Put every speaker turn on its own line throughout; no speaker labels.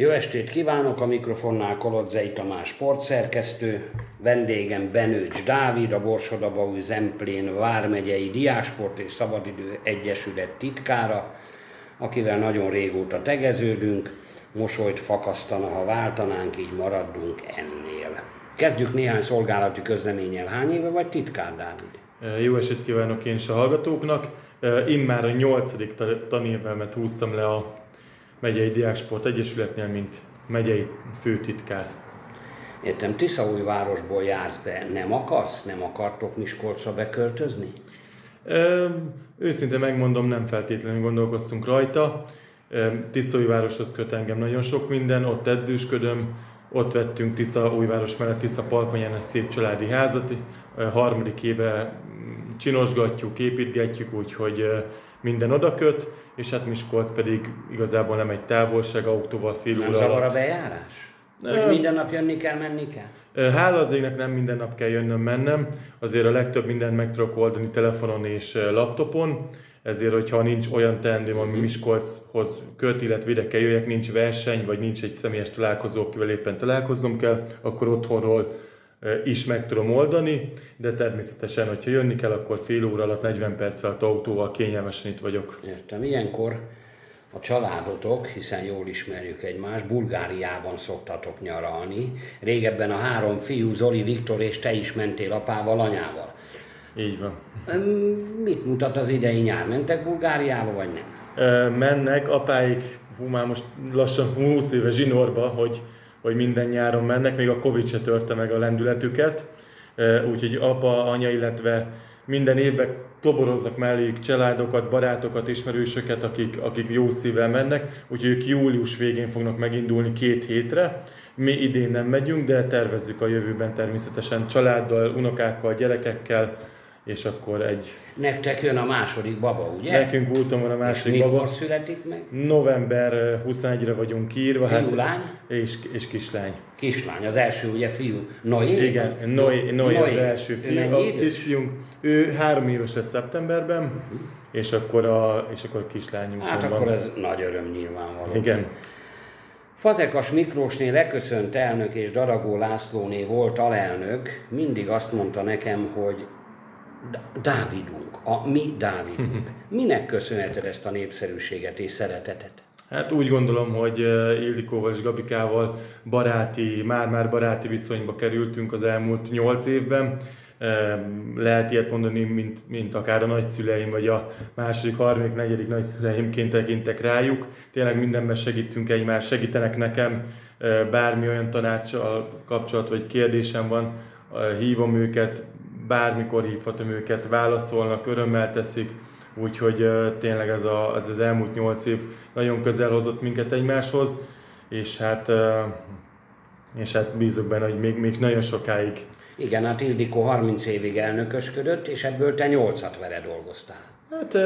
Jó estét kívánok, a mikrofonnál Kolodzei Tamás sportszerkesztő, vendégem Benőcs Dávid, a Borsodabau Zemplén Vármegyei Diásport és Szabadidő Egyesület titkára, akivel nagyon régóta tegeződünk, mosolyt fakasztana, ha váltanánk, így maradunk ennél. Kezdjük néhány szolgálati közleménnyel. Hány éve vagy titkár, Dávid?
Jó estét kívánok én is a hallgatóknak. Immár a nyolcadik tanévemet húztam le a megyei Diáksport Egyesületnél, mint megyei főtitkár.
Értem, Tiszaújvárosból jársz be, nem akarsz, nem akartok Miskolcra beköltözni?
Ö, őszintén megmondom, nem feltétlenül gondolkoztunk rajta. Tiszaújvároshoz köt engem nagyon sok minden, ott edzősködöm, ott vettünk Tisza újváros mellett Tisza Palkonyán egy szép családi házat, harmadik éve csinosgatjuk, építgetjük, úgyhogy minden oda köt, és hát Miskolc pedig igazából nem egy távolság, autóval fél
óra Nem zavar a bejárás? Hogy minden nap jönni kell, menni kell?
Hála az égnek nem minden nap kell jönnöm, mennem, azért a legtöbb mindent meg tudok oldani telefonon és laptopon, ezért, hogyha nincs olyan teendőm, ami mhm. Miskolchoz köt, illetve ide kell jöjjek, nincs verseny, vagy nincs egy személyes találkozó, akivel éppen találkoznom kell, akkor otthonról is meg tudom oldani, de természetesen, hogyha jönni kell, akkor fél óra alatt, 40 perc alatt autóval kényelmesen itt vagyok.
Értem. Ilyenkor a családotok, hiszen jól ismerjük egymást, Bulgáriában szoktatok nyaralni. Régebben a három fiú, Zoli, Viktor és te is mentél apával, anyával.
Így van.
Mit mutat az idei nyár? Mentek Bulgáriába, vagy nem?
Mennek, apáik, hú, már most lassan 20 éve zsinórba, hogy hogy minden nyáron mennek, még a Covid se törte meg a lendületüket, úgyhogy apa, anya, illetve minden évben toboroznak melléjük családokat, barátokat, ismerősöket, akik, akik jó szívvel mennek, úgyhogy ők július végén fognak megindulni két hétre. Mi idén nem megyünk, de tervezzük a jövőben természetesen családdal, unokákkal, gyerekekkel, és akkor egy...
Nektek jön a második baba, ugye?
Nekünk úton van a második és
mikor
baba.
születik meg?
November 21-re vagyunk írva.
Fiú, hát, lány?
És, és kislány.
Kislány, az első ugye fiú. Noé?
Igen, Noé, Noé, az első fiú. A kisfiunk, ő három éves lesz szeptemberben, uh-huh. és akkor a, és akkor a kislányunk
Hát
van.
akkor ez nagy öröm nyilvánvaló.
Igen.
Fazekas Miklósné leköszönt elnök és Daragó Lászlóné volt alelnök, mindig azt mondta nekem, hogy Dávidunk, a mi Dávidunk. Minek köszönheted ezt a népszerűséget és szeretetet?
Hát úgy gondolom, hogy Ildikóval és Gabikával baráti, már-már baráti viszonyba kerültünk az elmúlt nyolc évben. Lehet ilyet mondani, mint, mint akár a nagyszüleim, vagy a második, harmadik, negyedik nagyszüleimként tekintek rájuk. Tényleg mindenben segítünk egymást, segítenek nekem, bármi olyan tanácssal kapcsolat vagy kérdésem van, hívom őket, bármikor hívhatom őket, válaszolnak, örömmel teszik, úgyhogy tényleg ez, a, ez az elmúlt nyolc év nagyon közel hozott minket egymáshoz, és hát, és hát bízok benne, hogy még, még nagyon sokáig.
Igen, hát Ildikó 30 évig elnökösködött, és ebből te 8-at vele dolgoztál.
Hát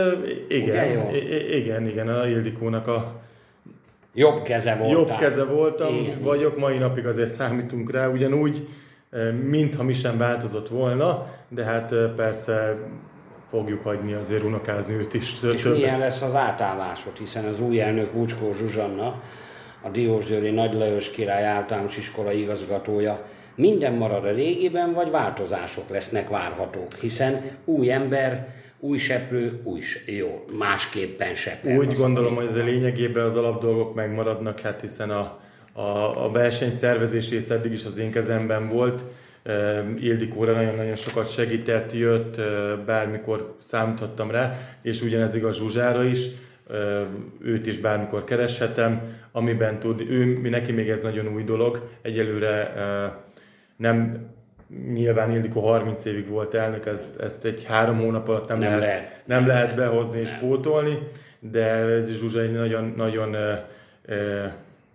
igen, igen, igen, a Ildikónak a
jobb keze voltál.
Jobb keze voltam, igen. vagyok, mai napig azért számítunk rá, ugyanúgy, mintha mi sem változott volna, de hát persze fogjuk hagyni azért unokázni őt is.
És többet. milyen lesz az átállásod, hiszen az új elnök Bucskó Zsuzsanna, a Diósgyőri Nagy Lajos Király általános iskola igazgatója, minden marad a régiben, vagy változások lesznek várhatók, hiszen új ember, új seprő, új jó, másképpen seprő.
Úgy gondolom, hogy ez a lényegében az alapdolgok megmaradnak, hát hiszen a, a, a verseny szervezés eddig is az én kezemben volt. Ildikóra nagyon-nagyon sokat segített, jött, bármikor számíthattam rá, és ugyanez igaz Zsuzsára is, őt is bármikor kereshetem, amiben tud, ő, neki még ez nagyon új dolog, egyelőre nem nyilván Ildikó 30 évig volt elnök, ezt, ezt egy három hónap alatt nem, nem, lehet, lehet, nem lehet behozni nem. és pótolni, de Zsuzsa egy nagyon, nagyon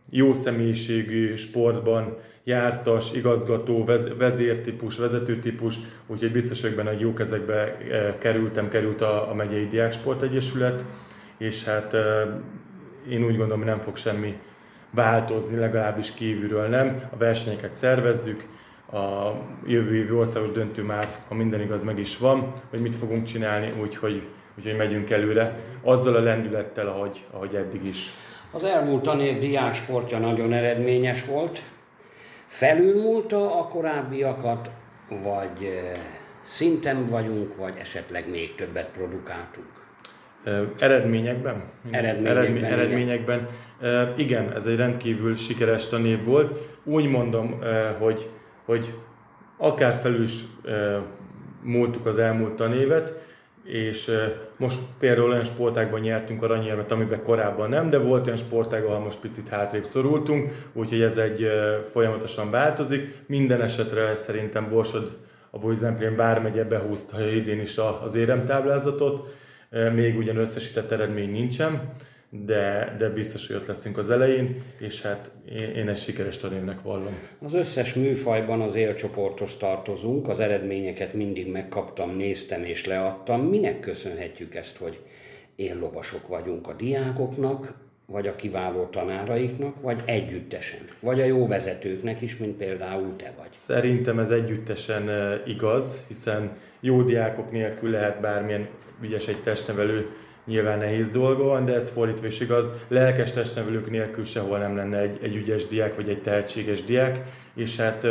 jó személyiségű sportban jártas, igazgató, vezértípus, vezetőtípus, úgyhogy biztos vagyok benne, hogy jó kezekbe eh, kerültem, került a, a Megyei Diáksport Egyesület, és hát eh, én úgy gondolom, hogy nem fog semmi változni, legalábbis kívülről nem. A versenyeket szervezzük, a jövő évi országos döntő már, ha minden igaz, meg is van, hogy mit fogunk csinálni, úgyhogy, úgyhogy megyünk előre, azzal a lendülettel, ahogy, ahogy eddig is.
Az elmúlt tanév diák sportja nagyon eredményes volt. Felülmúlta a korábbiakat, vagy eh, szinten vagyunk, vagy esetleg még többet produkáltunk?
Eredményekben?
Eredményekben, Eredmény,
igen. eredményekben. Igen, ez egy rendkívül sikeres tanév volt. Úgy mondom, hogy, hogy akár felül is múltuk az elmúlt tanévet, és most például olyan sportákban nyertünk aranyérmet, amiben korábban nem, de volt olyan sportág, ahol most picit hátrébb szorultunk, úgyhogy ez egy folyamatosan változik. Minden esetre szerintem Borsod a Bolyzemplén bármegye behúzta idén is az éremtáblázatot, még ugyan összesített eredmény nincsen, de, de biztos, hogy ott leszünk az elején, és hát én, én egy sikeres tanévnek vallom.
Az összes műfajban az élcsoporthoz tartozunk, az eredményeket mindig megkaptam, néztem és leadtam. Minek köszönhetjük ezt, hogy éllovasok vagyunk a diákoknak, vagy a kiváló tanáraiknak, vagy együttesen, vagy a jó vezetőknek is, mint például te vagy.
Szerintem ez együttesen igaz, hiszen jó diákok nélkül lehet bármilyen ügyes egy testnevelő, nyilván nehéz dolga van, de ez fordítva is igaz. Lelkes testnevelők nélkül sehol nem lenne egy, egy ügyes diák, vagy egy tehetséges diák, és hát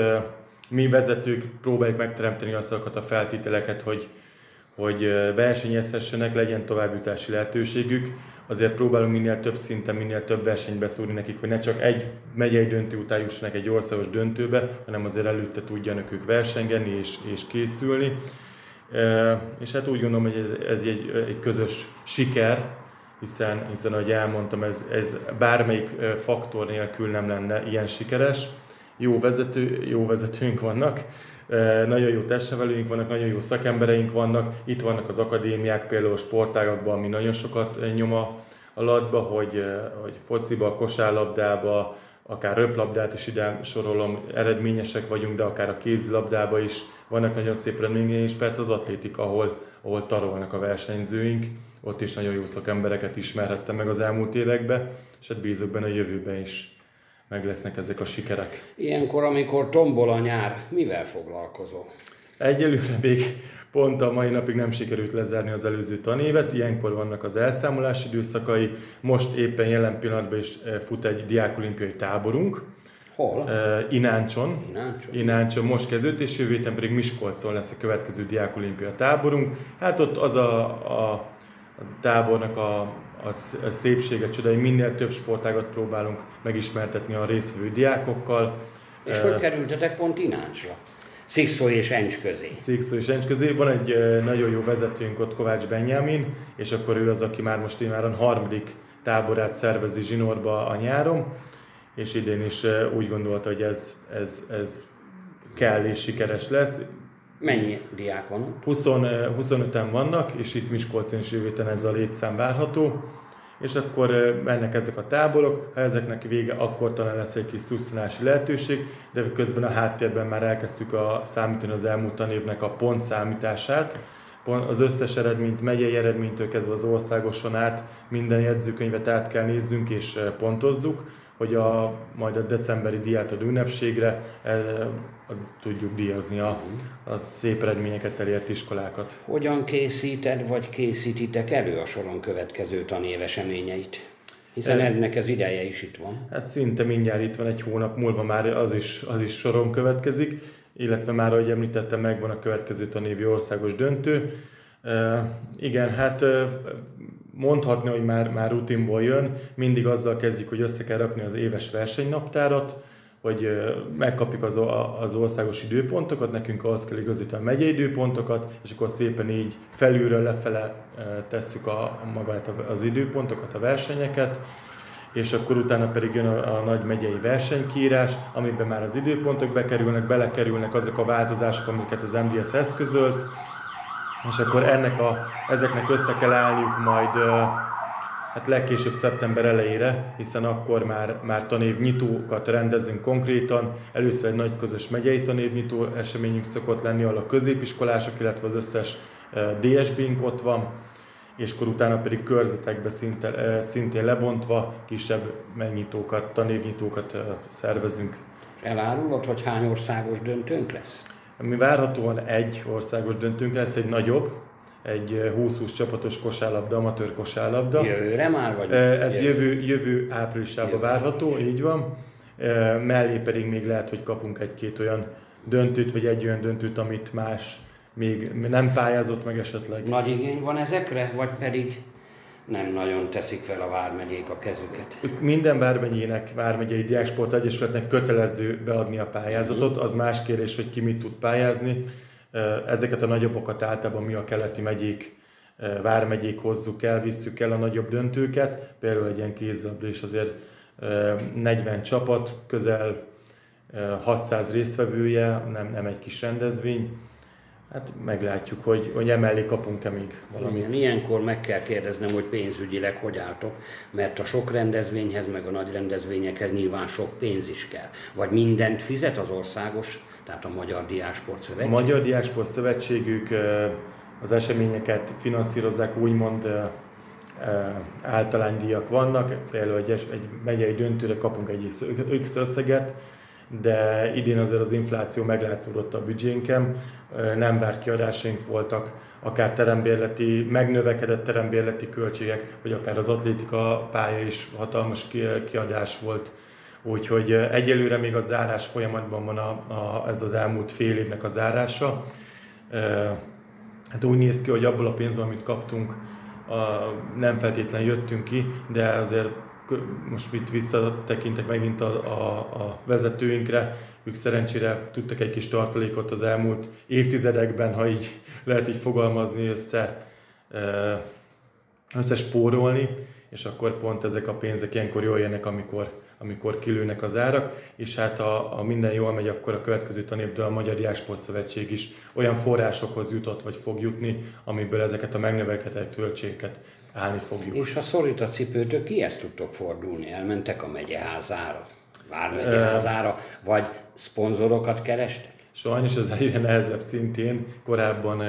mi vezetők próbáljuk megteremteni azokat a feltételeket, hogy, hogy versenyezhessenek, legyen továbbjutási lehetőségük. Azért próbálunk minél több szinten, minél több versenybe szúrni nekik, hogy ne csak egy megyei döntő után jussanak egy országos döntőbe, hanem azért előtte tudjanak ők versengeni és, és készülni. És hát úgy gondolom, hogy ez, ez egy, egy közös siker, hiszen, hiszen ahogy elmondtam, ez, ez bármelyik faktor nélkül nem lenne ilyen sikeres. Jó, vezető, jó vezetőink vannak, nagyon jó testnevelőink vannak, nagyon jó szakembereink vannak, itt vannak az akadémiák, például sportágakban, ami nagyon sokat nyom a latba, hogy, hogy fociba, kosárlabdába, akár röplabdát is ide sorolom, eredményesek vagyunk, de akár a kézilabdába is vannak nagyon szép eredményei, és persze az atlétika, ahol, ahol tarolnak a versenyzőink, ott is nagyon jó szakembereket ismerhettem meg az elmúlt években, és hát bízok benne a jövőben is meg lesznek ezek a sikerek.
Ilyenkor, amikor tombol a nyár, mivel foglalkozol?
Egyelőre még pont a mai napig nem sikerült lezárni az előző tanévet, ilyenkor vannak az elszámolási időszakai, most éppen jelen pillanatban is eh, fut egy diákolimpiai táborunk,
Hol?
Uh, Ináncson.
Ináncson.
Ináncson most kezdődött, és jövő héten pedig Miskolcon lesz a következő diákolimpia táborunk. Hát ott az a, a, a tábornak a, a szépsége, csodai, minél több sportágat próbálunk megismertetni a részvevő diákokkal.
És uh, hogy kerültetek pont Ináncsra? Szikszó és Encs közé.
Szikszó és Encs közé. Van egy nagyon jó vezetőnk ott, Kovács Benyámin, és akkor ő az, aki már most a harmadik táborát szervezi Zsinórba a nyáron, és idén is úgy gondolta, hogy ez, ez, ez kell és sikeres lesz.
Mennyi diák van ott?
20, 25-en vannak, és itt Miskolcon is jövő ez a létszám várható és akkor mennek ezek a táborok, ha ezeknek vége, akkor talán lesz egy kis szusszonási lehetőség, de közben a háttérben már elkezdtük a számítani az elmúlt tanévnek a pontszámítását, az összes eredményt, megyei eredménytől kezdve az országoson át minden jegyzőkönyvet át kell nézzünk és pontozzuk, hogy a, majd a decemberi diátod ünnepségre tudjuk díjazni a, a szép eredményeket elért iskolákat.
Hogyan készíted, vagy készítitek elő a soron következő tanéveseményeit? Hiszen ennek az ideje is itt van.
Hát szinte mindjárt itt van, egy hónap múlva már az is, az is soron következik, illetve már, ahogy említettem, megvan a következő tanévi országos döntő. E, igen, hát mondhatni, hogy már, már rutinból jön, mindig azzal kezdjük, hogy össze kell rakni az éves versenynaptárat, hogy megkapjuk az, az országos időpontokat, nekünk ahhoz kell igazítani a megyei időpontokat, és akkor szépen így felülről lefele tesszük a, magát az időpontokat, a versenyeket, és akkor utána pedig jön a, a nagy megyei versenykírás, amiben már az időpontok bekerülnek, belekerülnek azok a változások, amiket az MDS eszközölt, és akkor ennek a, ezeknek össze kell állniuk majd hát legkésőbb szeptember elejére, hiszen akkor már, már tanév nyitókat rendezünk konkrétan. Először egy nagy közös megyei tanévnyitó eseményünk szokott lenni, ahol a középiskolások, illetve az összes DSB-nk ott van, és akkor utána pedig körzetekbe szinte, szintén lebontva kisebb megnyitókat, tanévnyitókat szervezünk.
Elárulod, hogy hány országos döntőnk lesz?
Mi várhatóan egy országos döntőnk lesz, egy nagyobb, egy 20-20 csapatos kosárlabda, amatőr kosárlabda.
Jövőre már? Vagy
Ez jövő, jövő áprilisában jövő várható, április. így van. Mellé pedig még lehet, hogy kapunk egy-két olyan döntőt, vagy egy olyan döntőt, amit más még nem pályázott meg esetleg.
Nagy igény van ezekre, vagy pedig nem nagyon teszik fel a vármegyék a kezüket.
Minden vármegyének, vármegyei diáksport egyesületnek kötelező beadni a pályázatot, az más kérdés, hogy ki mit tud pályázni. Ezeket a nagyobbokat általában mi a keleti megyék, vármegyék hozzuk el, visszük el a nagyobb döntőket, például egy ilyen kézzelabda és azért 40 csapat, közel 600 résztvevője, nem, nem egy kis rendezvény, Hát meglátjuk, hogy, hogy emellé kapunk-e még valamit. Igen,
ilyenkor meg kell kérdeznem, hogy pénzügyileg hogy álltok, mert a sok rendezvényhez, meg a nagy rendezvényekhez nyilván sok pénz is kell. Vagy mindent fizet az országos, tehát a Magyar Diásport Szövetség?
A Magyar Diásport Szövetségük az eseményeket finanszírozzák, úgymond általánydíjak vannak, például egy, egy megyei döntőre kapunk egy X összeget, de idén azért az infláció meglátszódott a büdzsénkem, nem várt kiadásaink voltak, akár terembérleti, megnövekedett terembérleti költségek, vagy akár az atlétika pálya is hatalmas kiadás volt. Úgyhogy egyelőre még a zárás folyamatban van a, a, ez az elmúlt fél évnek a zárása. Hát úgy néz ki, hogy abból a pénzből, amit kaptunk, a, nem feltétlenül jöttünk ki, de azért most itt visszatekintek megint a, a, a vezetőinkre, ők szerencsére tudtak egy kis tartalékot az elmúlt évtizedekben, ha így lehet így fogalmazni, össze, összespórolni, és akkor pont ezek a pénzek ilyenkor jól jönnek, amikor, amikor kilőnek az árak, és hát a, a minden jól megy, akkor a következő tanévből a Magyar Diásport Szövetség is olyan forrásokhoz jutott, vagy fog jutni, amiből ezeket a megnövekedett költségeket állni fogjuk.
És ha szorít a cipőtök, kihez tudtok fordulni? Elmentek a megyeházára, vármegyeházára, vagy szponzorokat kerestek?
Sajnos ez egyre nehezebb szintén. Korábban,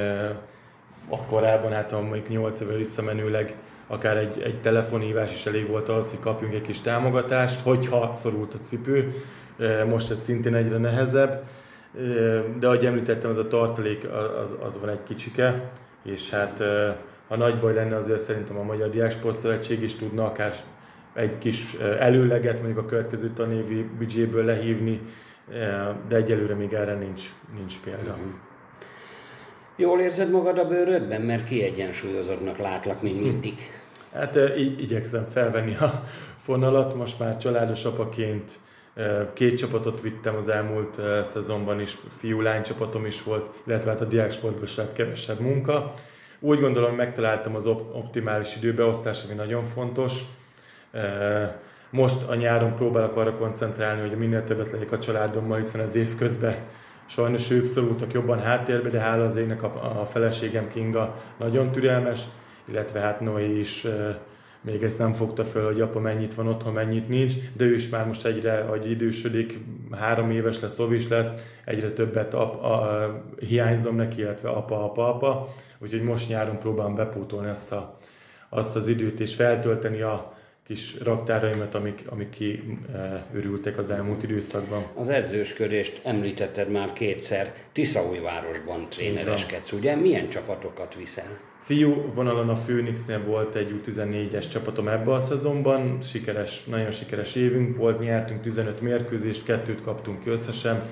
a korábban, hát mondjuk 8 éve visszamenőleg akár egy, egy telefonhívás is elég volt ahhoz, hogy kapjunk egy kis támogatást, hogyha szorult a cipő. Most ez szintén egyre nehezebb, de ahogy említettem, ez a tartalék az, az van egy kicsike, és hát ha nagy baj lenne, azért szerintem a Magyar Diáksport Szövetség is tudna akár egy kis előleget mondjuk a következő tanévi büdzséből lehívni, de egyelőre még erre nincs, nincs példa. Uh-huh.
Jól érzed magad a bőrödben, mert kiegyensúlyozottnak látlak még mindig.
Hát így igyekszem felvenni a fonalat, most már családos apaként két csapatot vittem az elmúlt szezonban is, fiú-lány csapatom is volt, illetve hát a diáksportban is lett kevesebb munka. Úgy gondolom, megtaláltam az optimális időbeosztást, ami nagyon fontos. Most a nyáron próbálok arra koncentrálni, hogy minél többet legyek a családommal, hiszen az év közben sajnos ők szorultak jobban háttérbe, de hála az égnek a, a feleségem Kinga nagyon türelmes, illetve hát Noé is még ezt nem fogta fel, hogy apa mennyit van otthon, mennyit nincs, de ő is már most egyre, hogy idősödik, három éves lesz, is lesz, egyre többet ap, a, hiányzom neki, illetve apa, apa, apa, úgyhogy most nyáron próbálom bepótolni azt, a, azt az időt és feltölteni a, kis raktáraimat, amik, amik ki e, örültek az elmúlt időszakban.
Az edzősködést említetted már kétszer, Tiszaújvárosban trénereskedsz, ugye? Milyen csapatokat viszel?
Fiú vonalon a Phoenixnél volt egy U14-es csapatom ebben a szezonban, sikeres, nagyon sikeres évünk volt, nyertünk 15 mérkőzést, kettőt kaptunk ki összesen,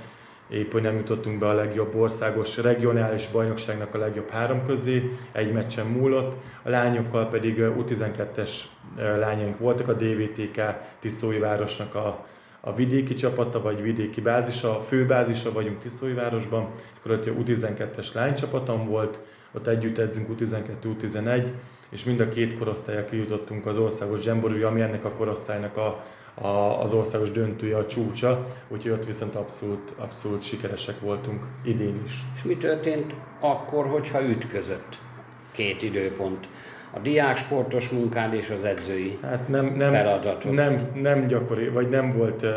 épp hogy nem jutottunk be a legjobb országos regionális bajnokságnak a legjobb három közé, egy meccsen múlott, a lányokkal pedig U12-es lányaink voltak, a DVTK Tiszói Városnak a, a vidéki csapata, vagy vidéki bázisa, a főbázisa vagyunk Tiszói Városban, akkor ott a U12-es lánycsapatom volt, ott együtt edzünk U12, U11, és mind a két korosztályra kijutottunk az országos zsemborúra, ami ennek a korosztálynak a, a, az országos döntője a csúcsa, úgyhogy ott viszont abszolút, abszolút sikeresek voltunk idén is.
És mi történt akkor, hogyha ütközött két időpont? A diák sportos munkád és az edzői hát nem, nem, feladatot?
Nem, nem gyakori, vagy nem volt uh,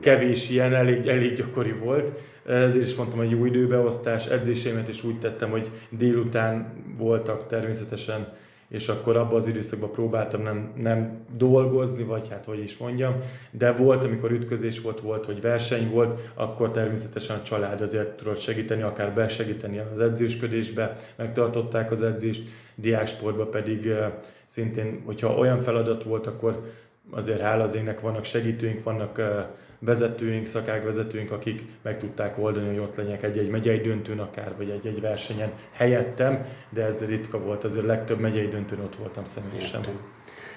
kevés ilyen, elég, elég gyakori volt. Ezért is mondtam, hogy jó időbeosztás, edzéseimet is úgy tettem, hogy délután voltak természetesen és akkor abban az időszakban próbáltam nem, nem dolgozni, vagy hát hogy is mondjam, de volt, amikor ütközés volt, volt, hogy verseny volt, akkor természetesen a család azért tudott segíteni, akár besegíteni az edzősködésbe, megtartották az edzést, diáksportban pedig szintén, hogyha olyan feladat volt, akkor azért hála az ének vannak segítőink, vannak vezetőink, szakágvezetőink, akik meg tudták oldani, hogy ott legyenek egy-egy megyei döntőn akár, vagy egy-egy versenyen helyettem, de ez ritka volt, azért legtöbb megyei döntőn ott voltam személyesen. Értem.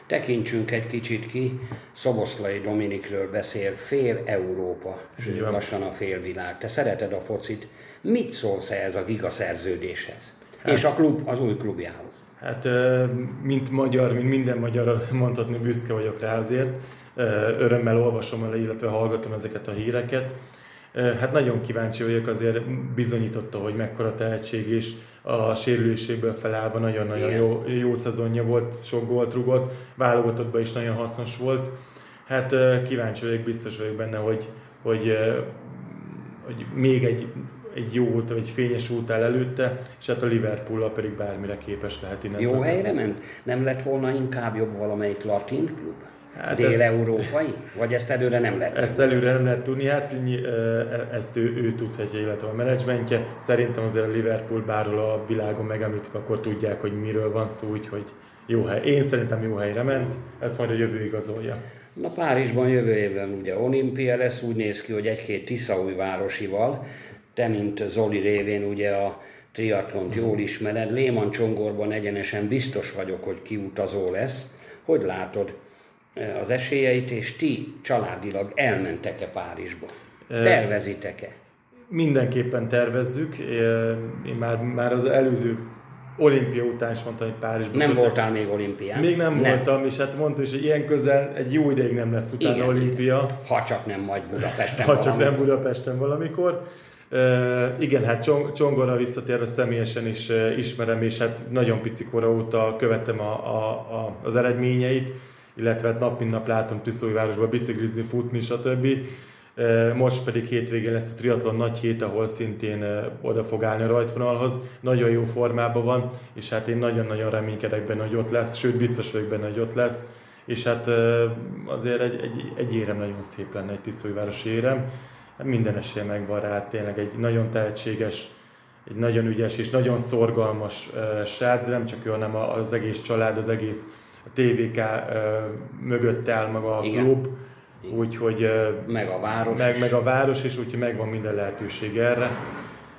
Tekintsünk egy kicsit ki, Szoboszlai Dominikről beszél, fél Európa, sőt lassan a félvilág. Te szereted a focit, mit szólsz ehhez a gigaszerződéshez? Hát, és a klub, az új klubjához?
Hát, mint magyar, mint minden magyar, mondhatni büszke vagyok rá azért örömmel olvasom el, illetve hallgatom ezeket a híreket. Hát nagyon kíváncsi vagyok, azért bizonyította, hogy mekkora tehetség, és a sérüléséből felállva nagyon-nagyon jó, jó szezonja volt, sok gólt rugott, válogatottban is nagyon hasznos volt. Hát kíváncsi vagyok, biztos vagyok benne, hogy, hogy, hogy még egy, egy jó út, vagy egy fényes út áll előtte, és hát a liverpool pedig bármire képes lehet innen.
Jó helyre ment? Nem lett volna inkább jobb valamelyik latin klub? Hát Dél-európai? Vagy ezt előre nem lehet
Ezt előre nem lehet tudni, hát ezt ő, ő tudhatja, illetve a menedzsmentje. Szerintem azért a Liverpool bárhol a világon megemlítik, akkor tudják, hogy miről van szó, úgyhogy jó hely. Én szerintem jó helyre ment, ezt majd a jövő igazolja.
Na Párizsban jövő évben ugye olimpia lesz, úgy néz ki, hogy egy-két Tiszaúj városival, te, mint Zoli révén ugye a triatlont jól ismered, Léman Csongorban egyenesen biztos vagyok, hogy kiutazó lesz. Hogy látod? az esélyeit, és ti családilag elmentek-e Párizsba? Tervezitek-e?
Mindenképpen tervezzük. Én már, már az előző olimpia után is mondtam, hogy Párizsban.
Nem kötök. voltál még olimpián?
Még nem, nem, voltam, és hát mondta is, hogy ilyen közel egy jó ideig nem lesz utána igen, olimpia. Igen.
Ha csak nem majd Budapesten
Ha csak nem Budapesten valamikor. Igen, hát Csong- Csongorra visszatérve személyesen is ismerem, és hát nagyon pici kora óta követem a, a, a, az eredményeit illetve hát nap mint nap látom városba biciklizni, futni, stb. Most pedig hétvégén lesz a triatlon nagy hét, ahol szintén oda fog állni a rajtvonalhoz. Nagyon jó formában van, és hát én nagyon-nagyon reménykedek benne, hogy ott lesz, sőt biztos vagyok benne, hogy ott lesz. És hát azért egy, egy, egy érem nagyon szép lenne, egy Tiszóivárosi érem. Hát minden esélye megvan rá, tényleg egy nagyon tehetséges, egy nagyon ügyes és nagyon szorgalmas srác, nem csak ő, hanem az egész család, az egész a TVK mögött áll maga a Igen. klub, úgyhogy
meg a város,
meg, meg a város, és úgyhogy megvan minden lehetőség erre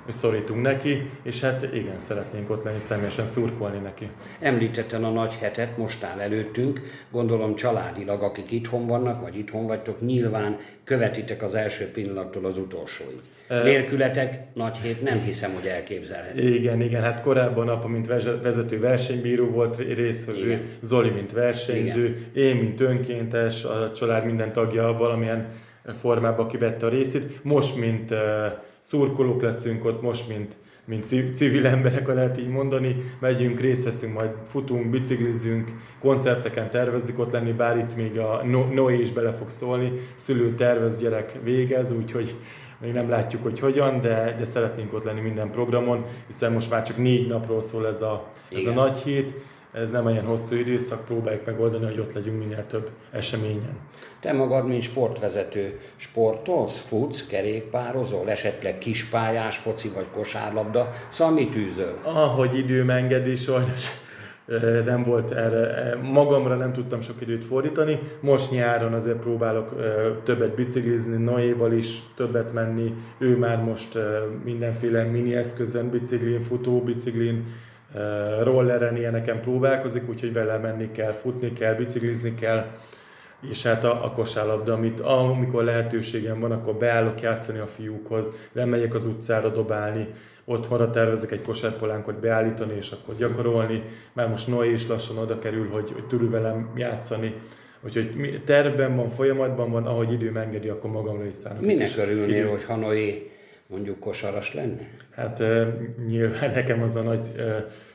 hogy szorítunk neki, és hát igen, szeretnénk ott lenni, személyesen szurkolni neki.
Említettem a nagy hetet, most áll előttünk, gondolom családilag, akik itthon vannak, vagy itthon vagytok, nyilván követitek az első pillanattól az utolsóig. Nélkületek nagy hét nem hiszem, hogy elképzelhető.
Igen, igen, hát korábban apa, mint vezető versenybíró volt részvevő, Zoli, mint versenyző, igen. én, mint önkéntes, a család minden tagja valamilyen formában kivette a részét. Most, mint uh, szurkolók leszünk ott, most, mint, mint civil emberek, ha lehet így mondani, megyünk, részt veszünk, majd futunk, biciklizünk, koncerteken tervezzük ott lenni, bár itt még a Noé is bele fog szólni, szülő tervez, gyerek végez, úgyhogy még nem látjuk, hogy hogyan, de, de szeretnénk ott lenni minden programon, hiszen most már csak négy napról szól ez a, ez a nagy hét, ez nem olyan hosszú időszak, próbáljuk megoldani, hogy ott legyünk minél több eseményen.
Te magad, mint sportvezető, sportolsz, futsz, kerékpározol, esetleg kispályás foci vagy kosárlabda, szóval mit űzöl?
Ahogy időm engedi, sajnos nem volt erre, magamra nem tudtam sok időt fordítani. Most nyáron azért próbálok többet biciklizni, Noéval is többet menni. Ő már most mindenféle mini eszközön, biciklin, futó, biciklin, rolleren ilyeneken próbálkozik, úgyhogy vele menni kell, futni kell, biciklizni kell, és hát a, a kosárlabda, amit amikor lehetőségem van, akkor beállok játszani a fiúkhoz, lemegyek az utcára dobálni, otthonra tervezek egy kosárpolánkot beállítani, és akkor gyakorolni. Már most Noé is lassan oda kerül, hogy, hogy tudul velem játszani. Úgyhogy tervben van, folyamatban van, ahogy időm engedi, akkor magamra is szállok.
Minek örülnél, hogy Noé mondjuk kosaras lenne?
Hát nyilván nekem az a nagy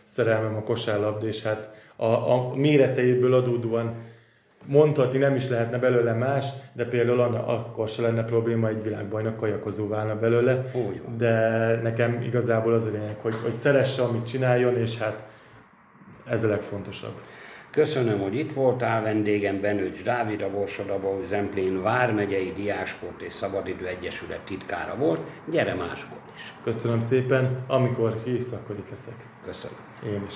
szerelmem a kosárlabda, és hát a, a méreteiből adódóan mondhatni nem is lehetne belőle más, de például akkor se lenne probléma, egy világbajnok kajakozó válna belőle.
Úgy
De nekem igazából az a lényeg, hogy, hogy szeresse, amit csináljon, és hát Ez a legfontosabb.
Köszönöm, hogy itt voltál, vendégem Benőcs Dávid, a Borsodabó Zemplén Vármegyei Diásport és Szabadidő Egyesület titkára volt. Gyere máskor is!
Köszönöm szépen, amikor hívsz, akkor itt leszek.
Köszönöm.
Én is.